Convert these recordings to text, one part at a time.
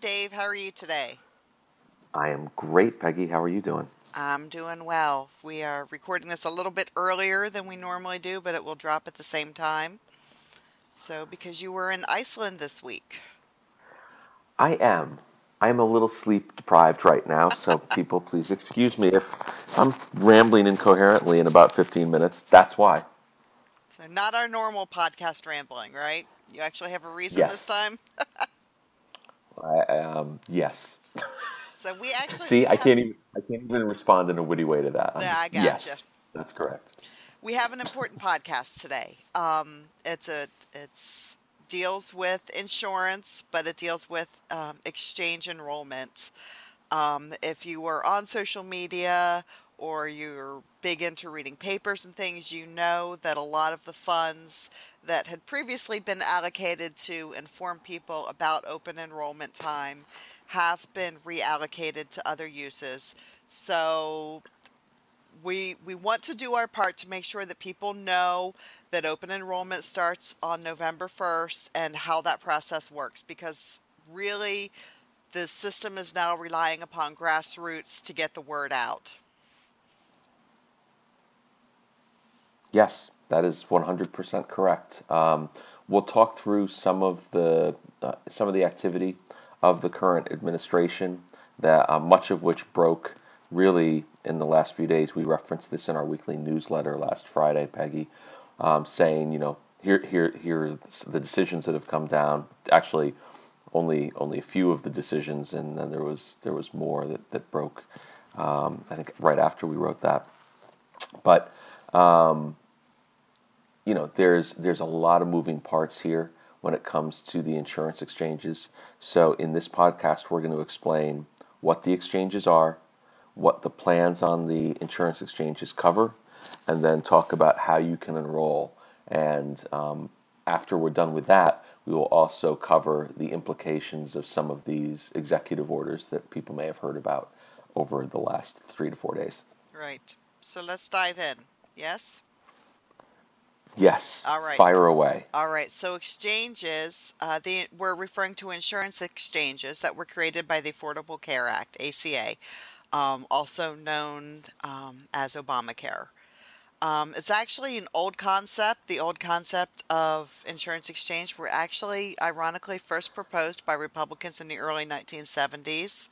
Dave. How are you today? I am great, Peggy. How are you doing? I'm doing well. We are recording this a little bit earlier than we normally do, but it will drop at the same time. So, because you were in Iceland this week. I am. I'm a little sleep deprived right now, so people please excuse me if I'm rambling incoherently in about 15 minutes. That's why. So, not our normal podcast rambling, right? You actually have a reason Yes. this time. I um yes. So we actually See, I can't even I can't even respond in a witty way to that. I'm yeah, I just gotcha. yes. That's correct. We have an important podcast today. Um, it's a it's deals with insurance, but it deals with um, exchange enrollment. Um, if you were on social media or you're big into reading papers and things, you know that a lot of the funds that had previously been allocated to inform people about open enrollment time have been reallocated to other uses. So we we want to do our part to make sure that people know that open enrollment starts on November 1st and how that process works because really the system is now relying upon grassroots to get the word out. Yes, that is 100% correct. Um, we'll talk through some of the uh, some of the activity of the current administration, that uh, much of which broke really in the last few days. We referenced this in our weekly newsletter last Friday, Peggy, um, saying, you know, here here here are the decisions that have come down. Actually, only only a few of the decisions, and then there was there was more that that broke. Um, I think right after we wrote that, but um, you know, there's there's a lot of moving parts here when it comes to the insurance exchanges. So in this podcast, we're going to explain what the exchanges are, what the plans on the insurance exchanges cover, and then talk about how you can enroll. And um, after we're done with that, we will also cover the implications of some of these executive orders that people may have heard about over the last three to four days. Right. So let's dive in. Yes? Yes, All right. fire away. All right. So exchanges, uh, the we're referring to insurance exchanges that were created by the Affordable Care Act, ACA, um, also known um, as Obamacare. Um, it's actually an old concept. The old concept of insurance exchange were actually, ironically, first proposed by Republicans in the early 1970s.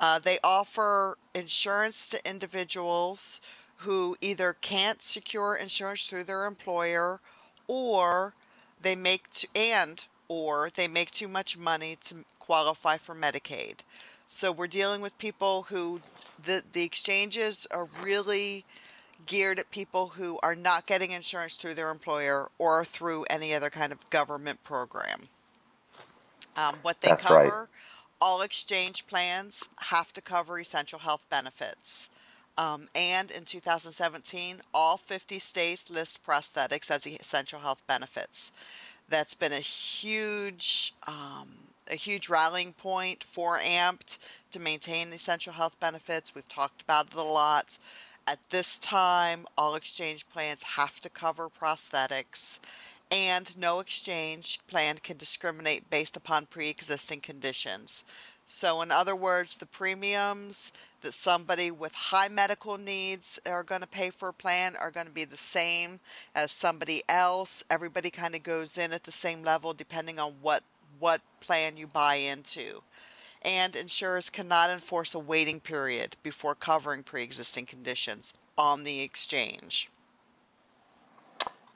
Uh, they offer insurance to individuals who either can't secure insurance through their employer or they make t- and or they make too much money to qualify for Medicaid. So we're dealing with people who the the exchanges are really geared at people who are not getting insurance through their employer or through any other kind of government program. Um, what they That's right. cover, all exchange plans have to cover essential health benefits. Um, and in 2017, all 50 states list prosthetics as essential health benefits. That's been a huge, um, a huge rallying point for AMPT to maintain essential health benefits. We've talked about it a lot. At this time, all exchange plans have to cover prosthetics, and no exchange plan can discriminate based upon pre existing conditions. So, in other words, the premiums that somebody with high medical needs are going to pay for a plan are going to be the same as somebody else. Everybody kind of goes in at the same level depending on what what plan you buy into. And insurers cannot enforce a waiting period before covering pre-existing conditions on the exchange.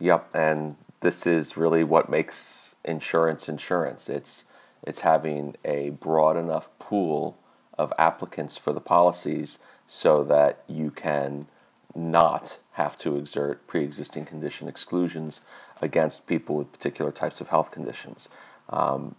Yep, and this is really what makes insurance insurance. It's it's having a broad enough pool of applicants for the policies so that you can not have to exert pre-existing condition exclusions against people with particular types of health conditions. Um,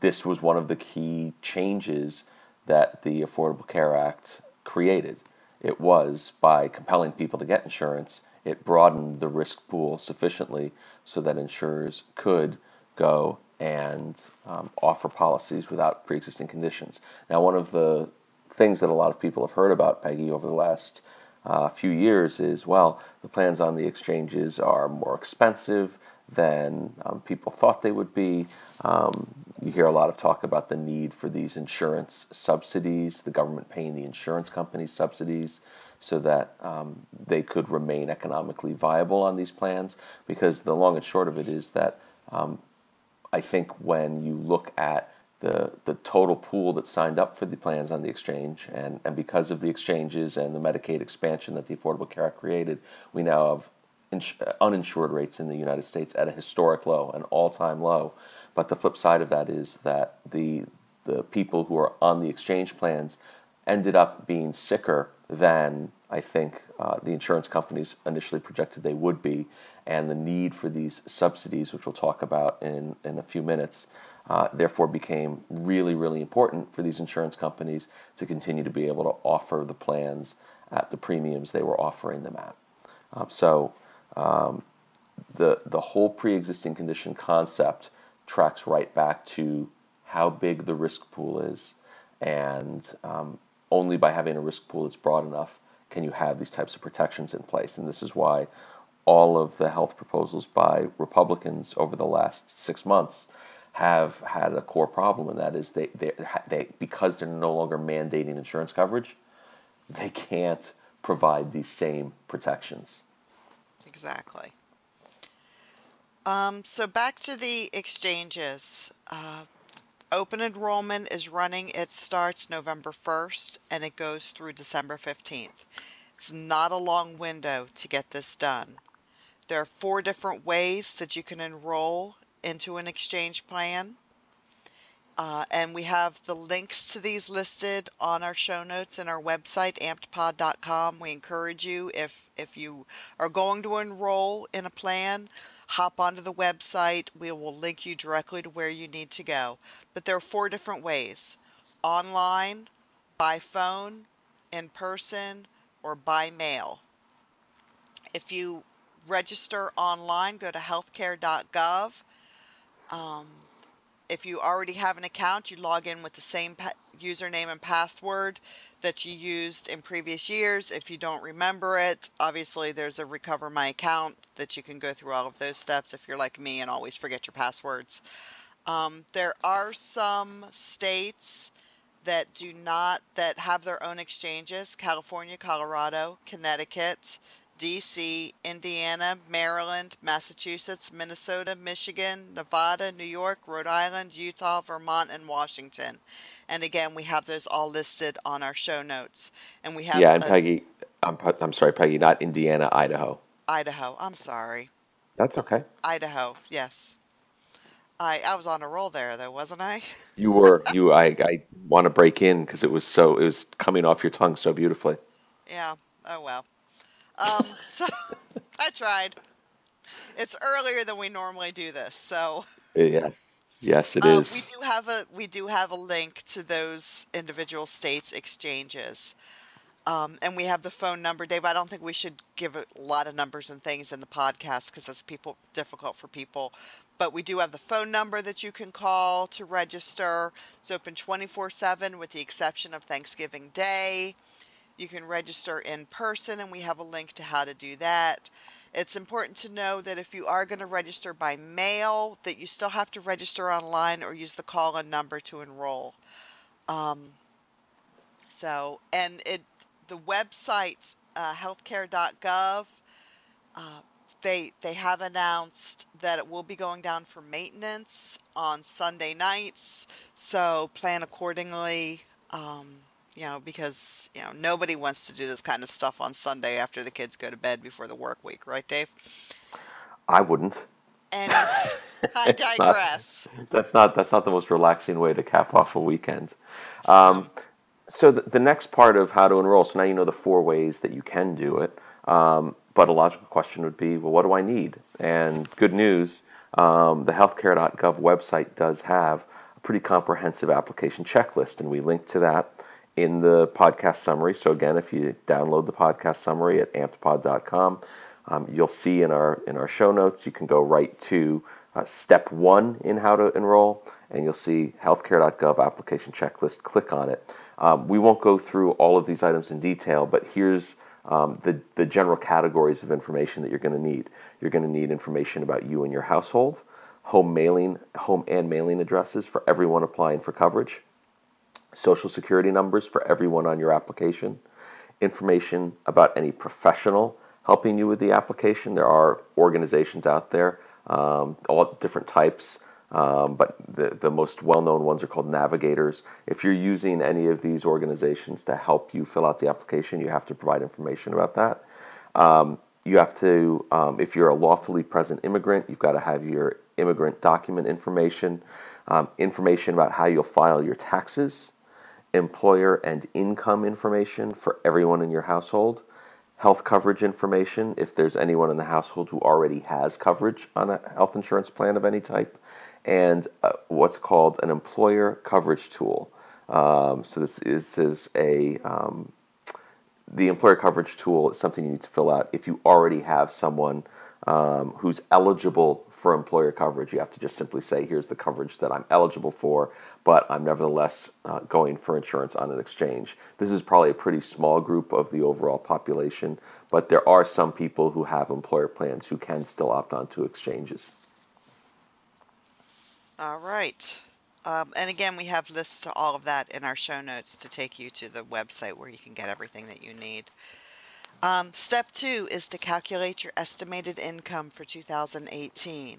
this was one of the key changes that the Affordable Care Act created. It was by compelling people to get insurance, it broadened the risk pool sufficiently so that insurers could go and um, offer policies without pre existing conditions. Now, one of the things that a lot of people have heard about, Peggy, over the last uh, few years is well, the plans on the exchanges are more expensive, than um, people thought they would be. Um, you hear a lot of talk about the need for these insurance subsidies, the government paying the insurance companies subsidies so that um, they could remain economically viable on these plans. Because the long and short of it is that um, I think when you look at the, the total pool that signed up for the plans on the exchange, and, and because of the exchanges and the Medicaid expansion that the Affordable Care Act created, we now have ins- uninsured rates in the United States at a historic low, an all-time low. But the flip side of that is that the the people who are on the exchange plans ended up being sicker than I think uh, the insurance companies initially projected they would be, and the need for these subsidies, which we'll talk about in, in a few minutes, uh, therefore became really, really important for these insurance companies to continue to be able to offer the plans at the premiums they were offering them at. Uh, so um, the the whole pre-existing condition concept tracks right back to how big the risk pool is, and um, only by having a risk pool that's broad enough can you have these types of protections in place. And this is why all of the health proposals by Republicans over the last six months have had a core problem, and that is they, they, they because they're no longer mandating insurance coverage, they can't provide these same protections. Exactly. Um, so back to the exchanges. Uh, open enrollment is running. It starts November 1st and it goes through December 15th. It's not a long window to get this done. There are four different ways that you can enroll into an exchange plan. Uh, and we have the links to these listed on our show notes and our website, ampedpod.com. We encourage you, if, if you are going to enroll in a plan, hop onto the website. We will link you directly to where you need to go. But there are four different ways online, by phone, in person, or by mail. If you register online, go to healthcare.gov. Um, if you already have an account, you log in with the same username and password that you used in previous years. If you don't remember it, obviously there's a recover my account that you can go through all of those steps if you're like me and always forget your passwords. Um, there are some states that do not that have their own exchanges california colorado connecticut DC, Indiana, Maryland, Massachusetts, Minnesota, Michigan, Nevada, New York, Rhode Island, Utah, Vermont, and Washington. And again, we have those all listed on our show notes. And we have Yeah, and a, Peggy, I'm, I'm sorry, Peggy, not Indiana, Idaho. Idaho. I'm sorry. That's okay. Idaho, yes. I, I was on a roll there, though, wasn't I? You were, you, I, I want to break in because it was so, it was coming off your tongue so beautifully. Yeah. Oh, well. Um, so I tried. It's earlier than we normally do this, so Yes, yes, it uh, we do have a we do have a link to those individual states exchanges. Um, and we have the phone number, Dave. I don't think we should give a lot of numbers and things in the podcast because that's people difficult for people. But we do have the phone number that you can call to register. It's open 24 7 with the exception of Thanksgiving Day. You can register in person, and we have a link to how to do that. It's important to know that if you are going to register by mail, that you still have to register online or use the call-in number to enroll. Um, so, and it the website uh, healthcare.gov. Uh, they they have announced that it will be going down for maintenance on Sunday nights. So plan accordingly. Um, you know, because you know nobody wants to do this kind of stuff on Sunday after the kids go to bed before the work week, right, Dave? I wouldn't. Anyway, I It's not, digress. that's not, that's not the most relaxing way to cap off a weekend. So, Um, So the, the next part of how to enroll, so now you know the four ways that you can do it. Um, but a logical question would be, well, what do I need? And good news, um, the healthcare.gov website does have a pretty comprehensive application checklist, and we link to that in the podcast summary. So again, if you download the podcast summary at ampedpod.com, um, you'll see in our in our show notes, you can go right to uh, step one in how to enroll, and you'll see healthcare.gov application checklist. Click on it. Um, we won't go through all of these items in detail, but here's um, the, the general categories of information that you're going to need. You're going to need information about you and your household, home mailing, home and mailing addresses for everyone applying for coverage, social security numbers for everyone on your application, information about any professional helping you with the application. There are organizations out there, um, all different types. Um, but the, the most well known ones are called navigators. If you're using any of these organizations to help you fill out the application, you have to provide information about that. Um, you have to, um, if you're a lawfully present immigrant, you've got to have your immigrant document information, um, information about how you'll file your taxes, employer and income information for everyone in your household, health coverage information if there's anyone in the household who already has coverage on a health insurance plan of any type, and uh, what's called an employer coverage tool. Um, so this is, this is a um, the employer coverage tool is something you need to fill out if you already have someone um, who's eligible for employer coverage. You have to just simply say, here's the coverage that I'm eligible for, but I'm nevertheless uh, going for insurance on an exchange. This is probably a pretty small group of the overall population, but there are some people who have employer plans who can still opt on to exchanges. All right. Um, and again, we have lists to all of that in our show notes to take you to the website where you can get everything that you need. Um, step two is to calculate your estimated income for 2018.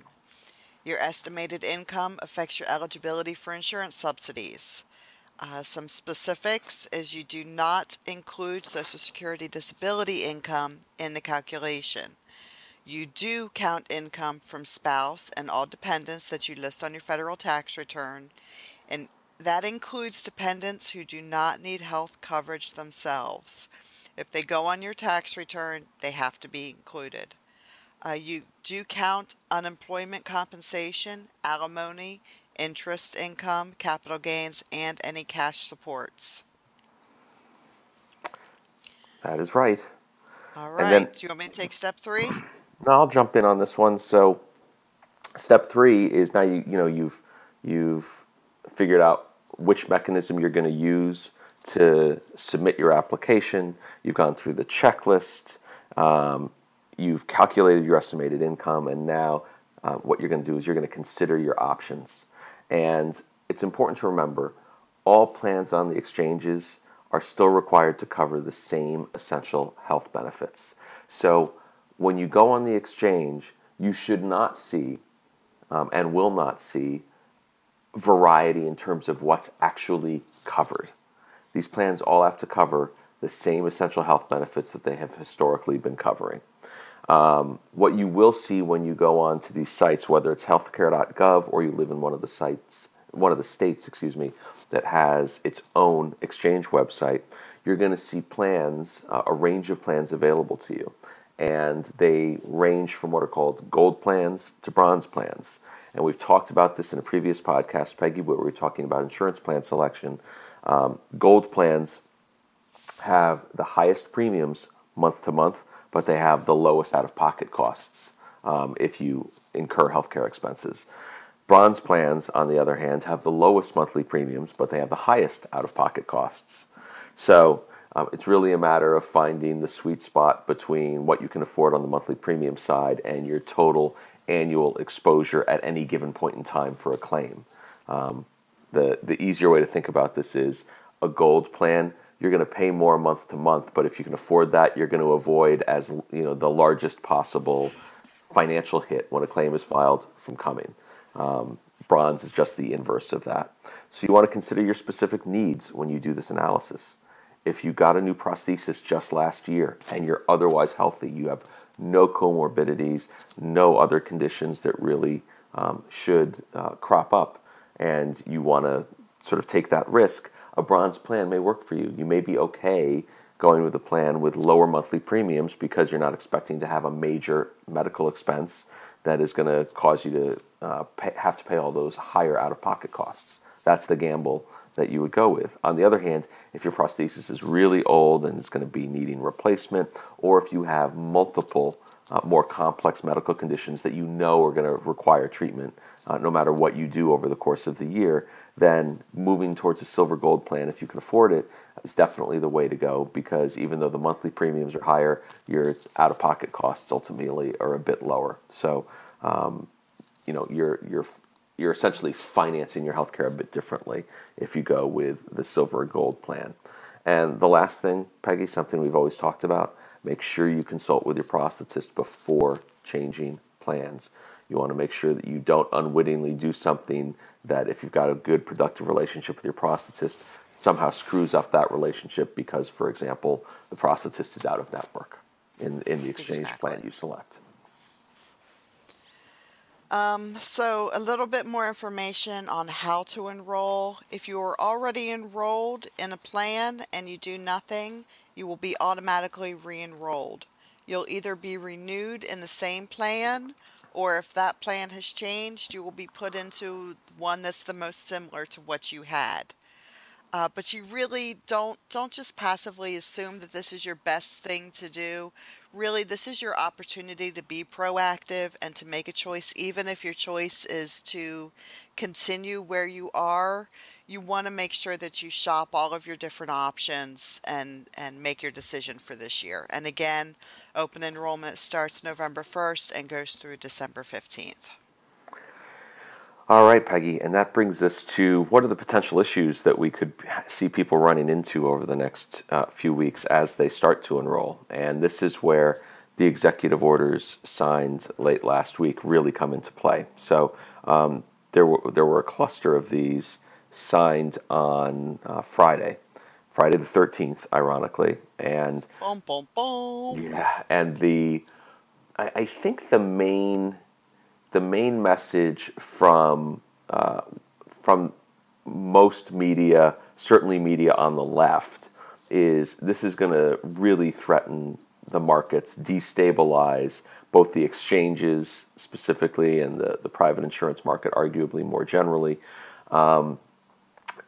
Your estimated income affects your eligibility for insurance subsidies. Uh, some specifics is you do not include Social Security disability income in the calculation. You do count income from spouse and all dependents that you list on your federal tax return, and that includes dependents who do not need health coverage themselves. If they go on your tax return, they have to be included. Uh, you do count unemployment compensation, alimony, interest income, capital gains, and any cash supports. That is right. All right. Then, do you want me to take step three? No, I'll jump in on this one. So, step three is now you you know you've you've figured out which mechanism you're going to use to submit your application. You've gone through the checklist. Um, you've calculated your estimated income, and now uh, what you're going to do is you're going to consider your options. And it's important to remember all plans on the exchanges are still required to cover the same essential health benefits. So when you go on the exchange, you should not see um, and will not see variety in terms of what's actually covered. These plans all have to cover the same essential health benefits that they have historically been covering. Um, what you will see when you go on to these sites, whether it's healthcare.gov or you live in one of the sites, one of the states, excuse me, that has its own exchange website, you're going to see plans, uh, a range of plans available to you. And they range from what are called gold plans to bronze plans. And we've talked about this in a previous podcast, Peggy, where we were talking about insurance plan selection. Um, gold plans have the highest premiums month to month, but they have the lowest out of pocket costs um, if you incur healthcare expenses. Bronze plans, on the other hand, have the lowest monthly premiums, but they have the highest out of pocket costs. So um, it's really a matter of finding the sweet spot between what you can afford on the monthly premium side and your total annual exposure at any given point in time for a claim. Um, the the easier way to think about this is a gold plan. You're going to pay more month to month but if you can afford that you're going to avoid as you know the largest possible financial hit when a claim is filed from coming. Um, bronze is just the inverse of that. So you want to consider your specific needs when you do this analysis. If you got a new prosthesis just last year and you're otherwise healthy you have no comorbidities no other conditions that really um, should uh, crop up and you want to sort of take that risk, a bronze plan may work for you. You may be okay going with a plan with lower monthly premiums because you're not expecting to have a major medical expense that is going to cause you to uh, pay, have to pay all those higher out of pocket costs. That's the gamble that you would go with. On the other hand, if your prosthesis is really old and it's going to be needing replacement, or if you have multiple uh, more complex medical conditions that you know are going to require treatment uh, no matter what you do over the course of the year, then moving towards a silver gold plan, if you can afford it, is definitely the way to go because even though the monthly premiums are higher, your out of pocket costs ultimately are a bit lower. So, um, you know, you're, you're, you're essentially financing your healthcare a bit differently if you go with the silver or gold plan. And the last thing, Peggy, something we've always talked about, make sure you consult with your prosthetist before changing plans. You want to make sure that you don't unwittingly do something that, if you've got a good, productive relationship with your prosthetist, somehow screws up that relationship because, for example, the prosthetist is out of network in, in the exchange Exactly. plan you select. Um, so a little bit more information on how to enroll. If you are already enrolled in a plan and you do nothing, you will be automatically re-enrolled. You'll either be renewed in the same plan, or if that plan has changed, you will be put into one that's the most similar to what you had. Uh, but you really don't don't just passively assume that this is your best thing to do. Really, this is your opportunity to be proactive and to make a choice, even if your choice is to continue where you are. You want to make sure that you shop all of your different options and and make your decision for this year. And again, open enrollment starts November 1st and goes through December 15th. All right, Peggy, and that brings us to what are the potential issues that we could see people running into over the next uh, few weeks as they start to enroll? And this is where the executive orders signed late last week really come into play. So um, there were there were a cluster of these signed on uh, Friday, Friday the 13th, ironically, and Boom, boom, boom. yeah, and the I, I think the main the main message from uh, from most media, certainly media on the left, is this is going to really threaten the markets, destabilize both the exchanges specifically and the, the private insurance market, arguably more generally. Um,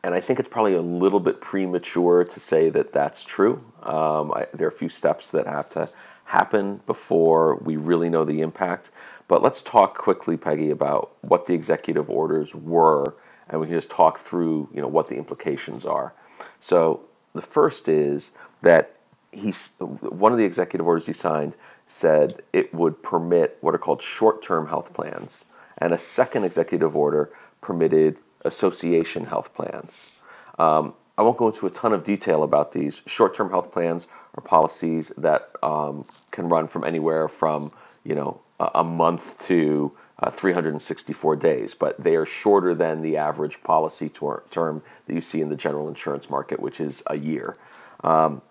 and I think it's probably a little bit premature to say that that's true. Um, I, there are a few steps that have to happen before we really know the impact. But let's talk quickly, Peggy, about what the executive orders were, and we can just talk through, you know, what the implications are. So the first is that he's one of the executive orders he signed said it would permit what are called short-term health plans, and a second executive order permitted association health plans. Um, I won't go into a ton of detail about these. Short-term health plans are policies that um, can run from anywhere from you know a, month to uh, 364 days, but they are shorter than the average policy term that you see in the general insurance market, which is a year. Um,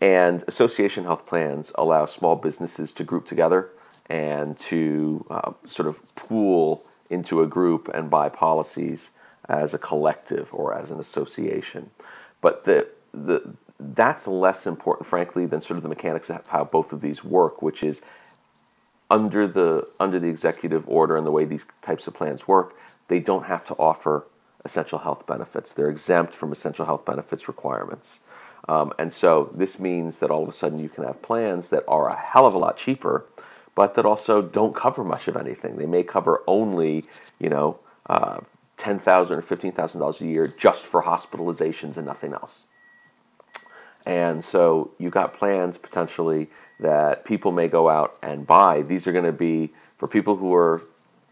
and association health plans allow small businesses to group together and to uh, sort of pool into a group and buy policies as a collective or as an association. But the, the, that's less important, frankly, than sort of the mechanics of how both of these work, which is under the under the executive order and the way these types of plans work, they don't have to offer essential health benefits. They're exempt from essential health benefits requirements. Um, and so this means that all of a sudden you can have plans that are a hell of a lot cheaper, but that also don't cover much of anything. They may cover only, you know, uh, ten thousand or fifteen thousand dollars a year just for hospitalizations and nothing else. And so you've got plans potentially that people may go out and buy. These are going to be for people who are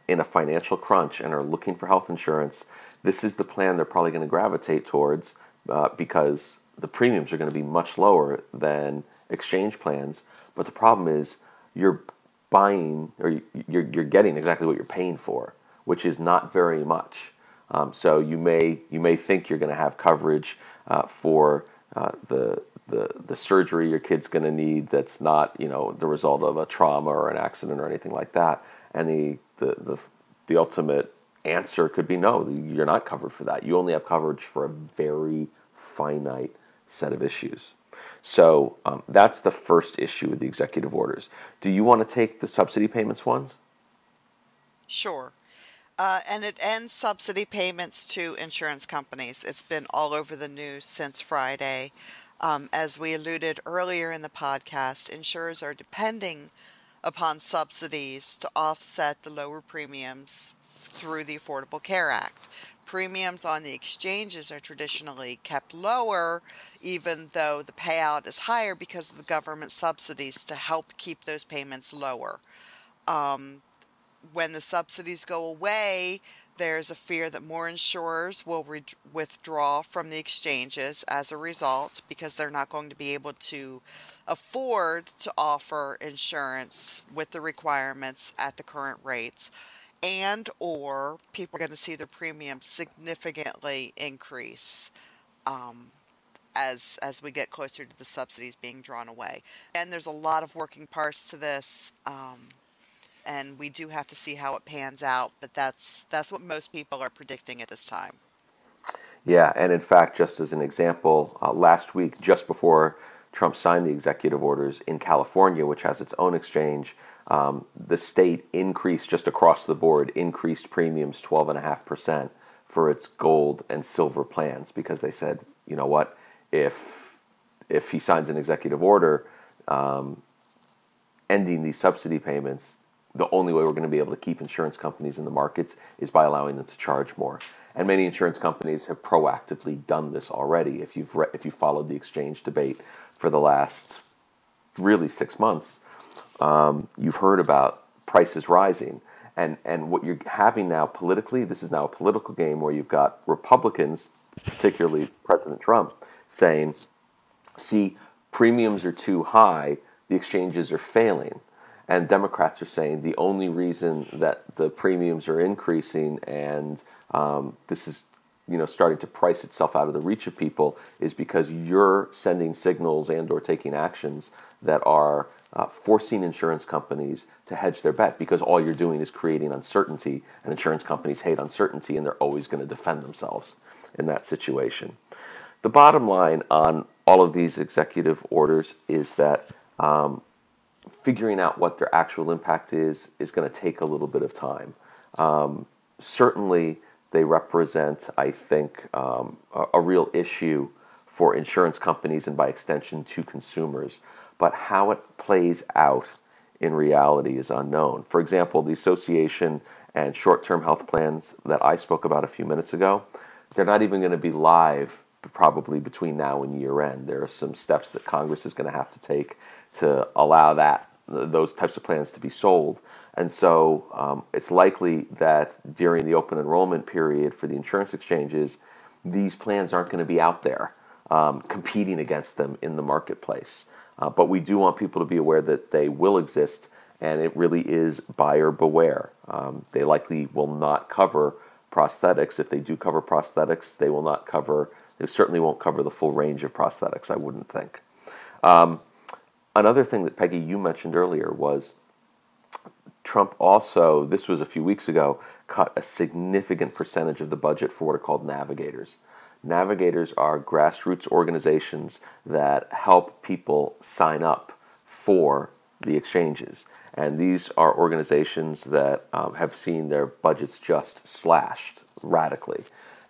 in a financial crunch and are looking for health insurance. This is the plan they're probably going to gravitate towards uh, because the premiums are going to be much lower than exchange plans. But the problem is you're buying or you're, you're getting exactly what you're paying for, which is not very much. Um, so you may you may think you're going to have coverage uh, for uh, the, the the surgery your kid's going to need that's not you know the result of a trauma or an accident or anything like that, and the the the, the ultimate answer could be no, you're not covered for that. You only have coverage for a very finite set of issues. So um, that's the first issue with the executive orders. Do you want to take the subsidy payments ones? Sure. Uh, and it ends subsidy payments to insurance companies. It's been all over the news since Friday. Um, as we alluded earlier in the podcast, insurers are depending upon subsidies to offset the lower premiums through the Affordable Care Act. Premiums on the exchanges are traditionally kept lower, even though the payout is higher because of the government subsidies to help keep those payments lower. Um, when the subsidies go away, there's a fear that more insurers will re- withdraw from the exchanges as a result because they're not going to be able to afford to offer insurance with the requirements at the current rates and or people are going to see their premiums significantly increase um, as as we get closer to the subsidies being drawn away. And there's a lot of working parts to this um, and we do have to see how it pans out. But that's that's what most people are predicting at this time. Yeah, and in fact, just as an example, uh, last week, just before Trump signed the executive orders in California, which has its own exchange, um, the state increased just across the board, increased premiums 12.5% for its gold and silver plans because they said, you know what, if if he signs an executive order um, ending these subsidy payments, the only way we're going to be able to keep insurance companies in the markets is by allowing them to charge more. And many insurance companies have proactively done this already. If you've re- if you followed the exchange debate for the last really six months, um, you've heard about prices rising. And and what you're having now politically, this is now a political game where you've got Republicans, particularly President Trump, saying, "See, premiums are too high. The exchanges are failing." And Democrats are saying the only reason that the premiums are increasing and um, this is you know starting to price itself out of the reach of people is because you're sending signals and or taking actions that are uh, forcing insurance companies to hedge their bet because all you're doing is creating uncertainty and insurance companies hate uncertainty and they're always going to defend themselves in that situation. The bottom line on all of these executive orders is that um, figuring out what their actual impact is is going to take a little bit of time. Um, certainly, they represent, I think, um, a, a, real issue for insurance companies and by extension to consumers. But how it plays out in reality is unknown. For example, the association and short term health plans that I spoke about a few minutes ago, they're not even going to be live probably between now and year end. There are some steps that Congress is going to have to take to allow that those types of plans to be sold. And so um, it's likely that during the open enrollment period for the insurance exchanges, these plans aren't going to be out there um, competing against them in the marketplace. Uh, but we do want people to be aware that they will exist, and it really is buyer beware. Um, they likely will not cover prosthetics. If they do cover prosthetics, they will not cover, they certainly won't cover the full range of prosthetics, I wouldn't think. Um, another thing that Peggy you mentioned earlier was Trump also, this was a few weeks ago, cut a significant percentage of the budget for what are called navigators. Navigators are grassroots organizations that help people sign up for the exchanges. And these are organizations that um, have seen their budgets just slashed radically.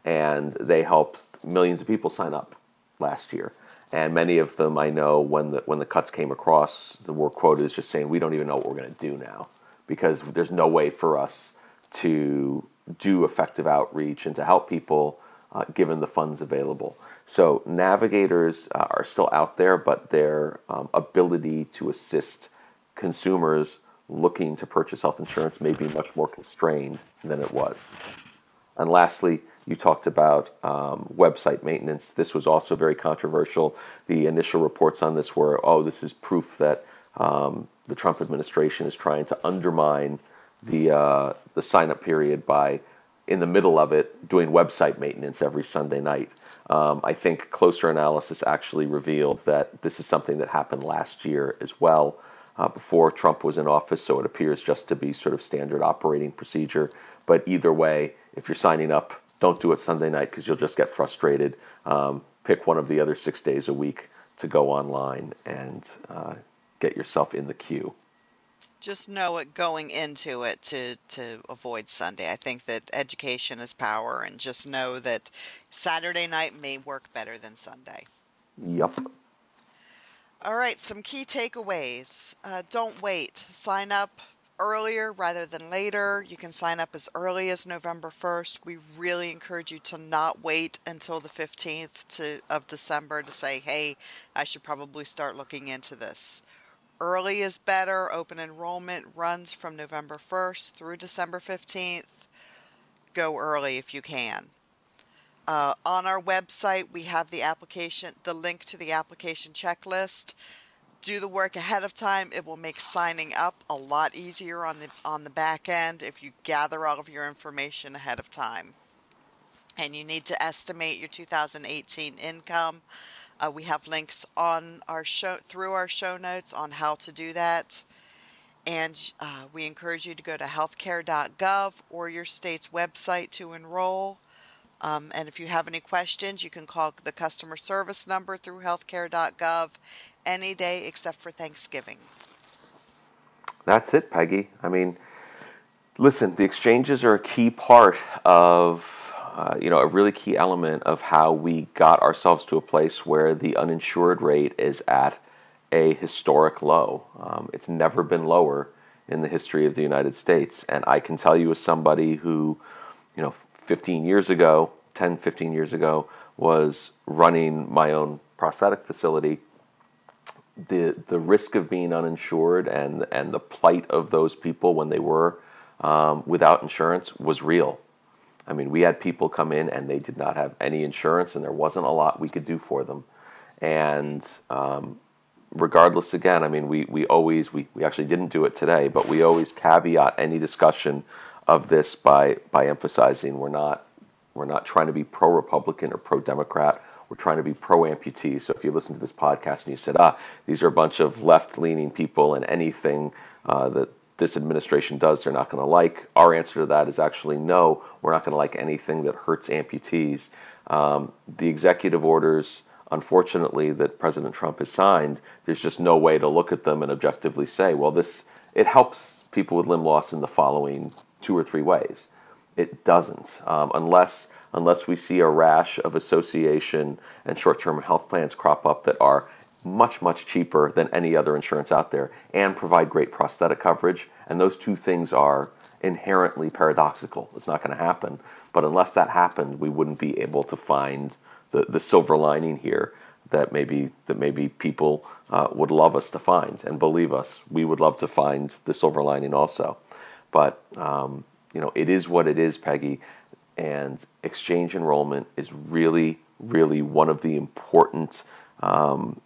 And they helped millions of people sign up last year and many of them I know when the when the cuts came across, the work quote is just saying we don't even know what we're going to do now because there's no way for us to do effective outreach and to help people uh, given the funds available. So navigators uh, are still out there, but their um, ability to assist consumers looking to purchase health insurance may be much more constrained than it was. And lastly, you talked about um, website maintenance. This was also very controversial. The initial reports on this were, oh, this is proof that um, the Trump administration is trying to undermine the uh, the sign up period by in the middle of it doing website maintenance every Sunday night. Um, I think closer analysis actually revealed that this is something that happened last year as well. Uh, before Trump was in office, so it appears just to be sort of standard operating procedure. But either way, if you're signing up don't do it Sunday night because you'll just get frustrated. Um, pick one of the other six days a week to go online and uh, get yourself in the queue. just know it going into it to to avoid Sunday. I think that education is power, and just know that Saturday night may work better than Sunday. Yup. All right, some key takeaways. Uh, don't wait. Sign up earlier rather than later. You can sign up as early as November 1st. We really encourage you to not wait until the 15th to, of December to say, hey, I should probably start looking into this. Early is better. Open enrollment runs from November 1st through December 15th. Go early if you can. Uh, on our website, we have the application, the link to the application checklist. Do the work ahead of time. It will make signing up a lot easier on the on the back end if you gather all of your information ahead of time. And you need to estimate your 2018 income. Uh, we have links on our show through our show notes on how to do that. And uh, we encourage you to go to healthcare.gov or your state's website to enroll. Um, and if you have any questions, you can call the customer service number through healthcare.gov any day except for Thanksgiving. That's it, Peggy. I mean, listen, the exchanges are a key part of, uh, you know, a really key element of how we got ourselves to a place where the uninsured rate is at a historic low. Um, it's never been lower in the history of the United States. And I can tell you, as somebody who, you know, 15 years ago, 10, 15 years ago, was running my own prosthetic facility, the the risk of being uninsured and and the plight of those people when they were um, without insurance was real. I mean, we had people come in and they did not have any insurance, and there wasn't a lot we could do for them. And um, regardless, again, I mean, we we always we, we actually didn't do it today, but we always caveat any discussion of this by by emphasizing we're not we're not trying to be pro Republican or pro Democrat. We're trying to be pro amputee. So if you listen to this podcast and you said, ah, these are a bunch of left leaning people and anything uh, that this administration does, they're not going to like. Our answer to that is actually no, we're not going to like anything that hurts amputees. Um, the executive orders, unfortunately, that President Trump has signed, there's just no way to look at them and objectively say, well, this it helps people with limb loss in the following two or three ways. It doesn't, um, unless unless we see a rash of association and short-term health plans crop up that are much much cheaper than any other insurance out there and provide great prosthetic coverage. And those two things are inherently paradoxical. It's not going to happen. But unless that happened, we wouldn't be able to find the, the silver lining here that maybe that maybe people uh, would love us to find. And believe us, we would love to find the silver lining also. But um, you know, it is what it is, Peggy. And exchange enrollment is really, really one of the important um,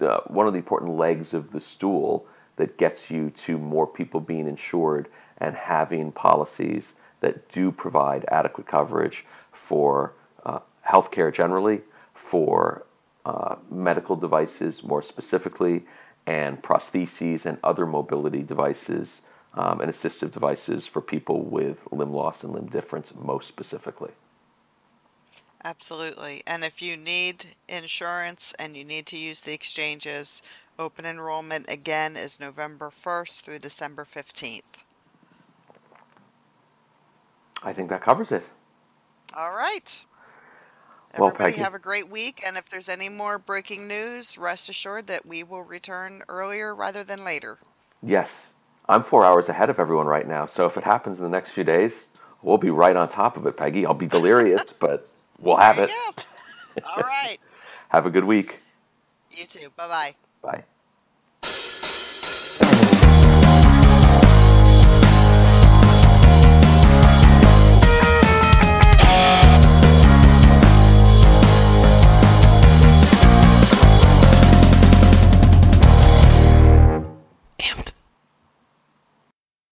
uh, one of the important legs of the stool that gets you to more people being insured and having policies that do provide adequate coverage for uh, healthcare generally, for uh, medical devices more specifically, and prostheses and other mobility devices um, and assistive devices for people with limb loss and limb difference most specifically. Absolutely. And if you need insurance and you need to use the exchanges, open enrollment again is November 1st through December 15th. I think that covers it. All right. Well, Everybody Peggy. have a great week. And if there's any more breaking news, rest assured that we will return earlier rather than later. Yes, I'm four hours ahead of everyone right now. So if it happens in the next few days, we'll be right on top of it, Peggy. I'll be delirious, but we'll have it. go. All right. Have a good week. You too. Bye bye. Bye.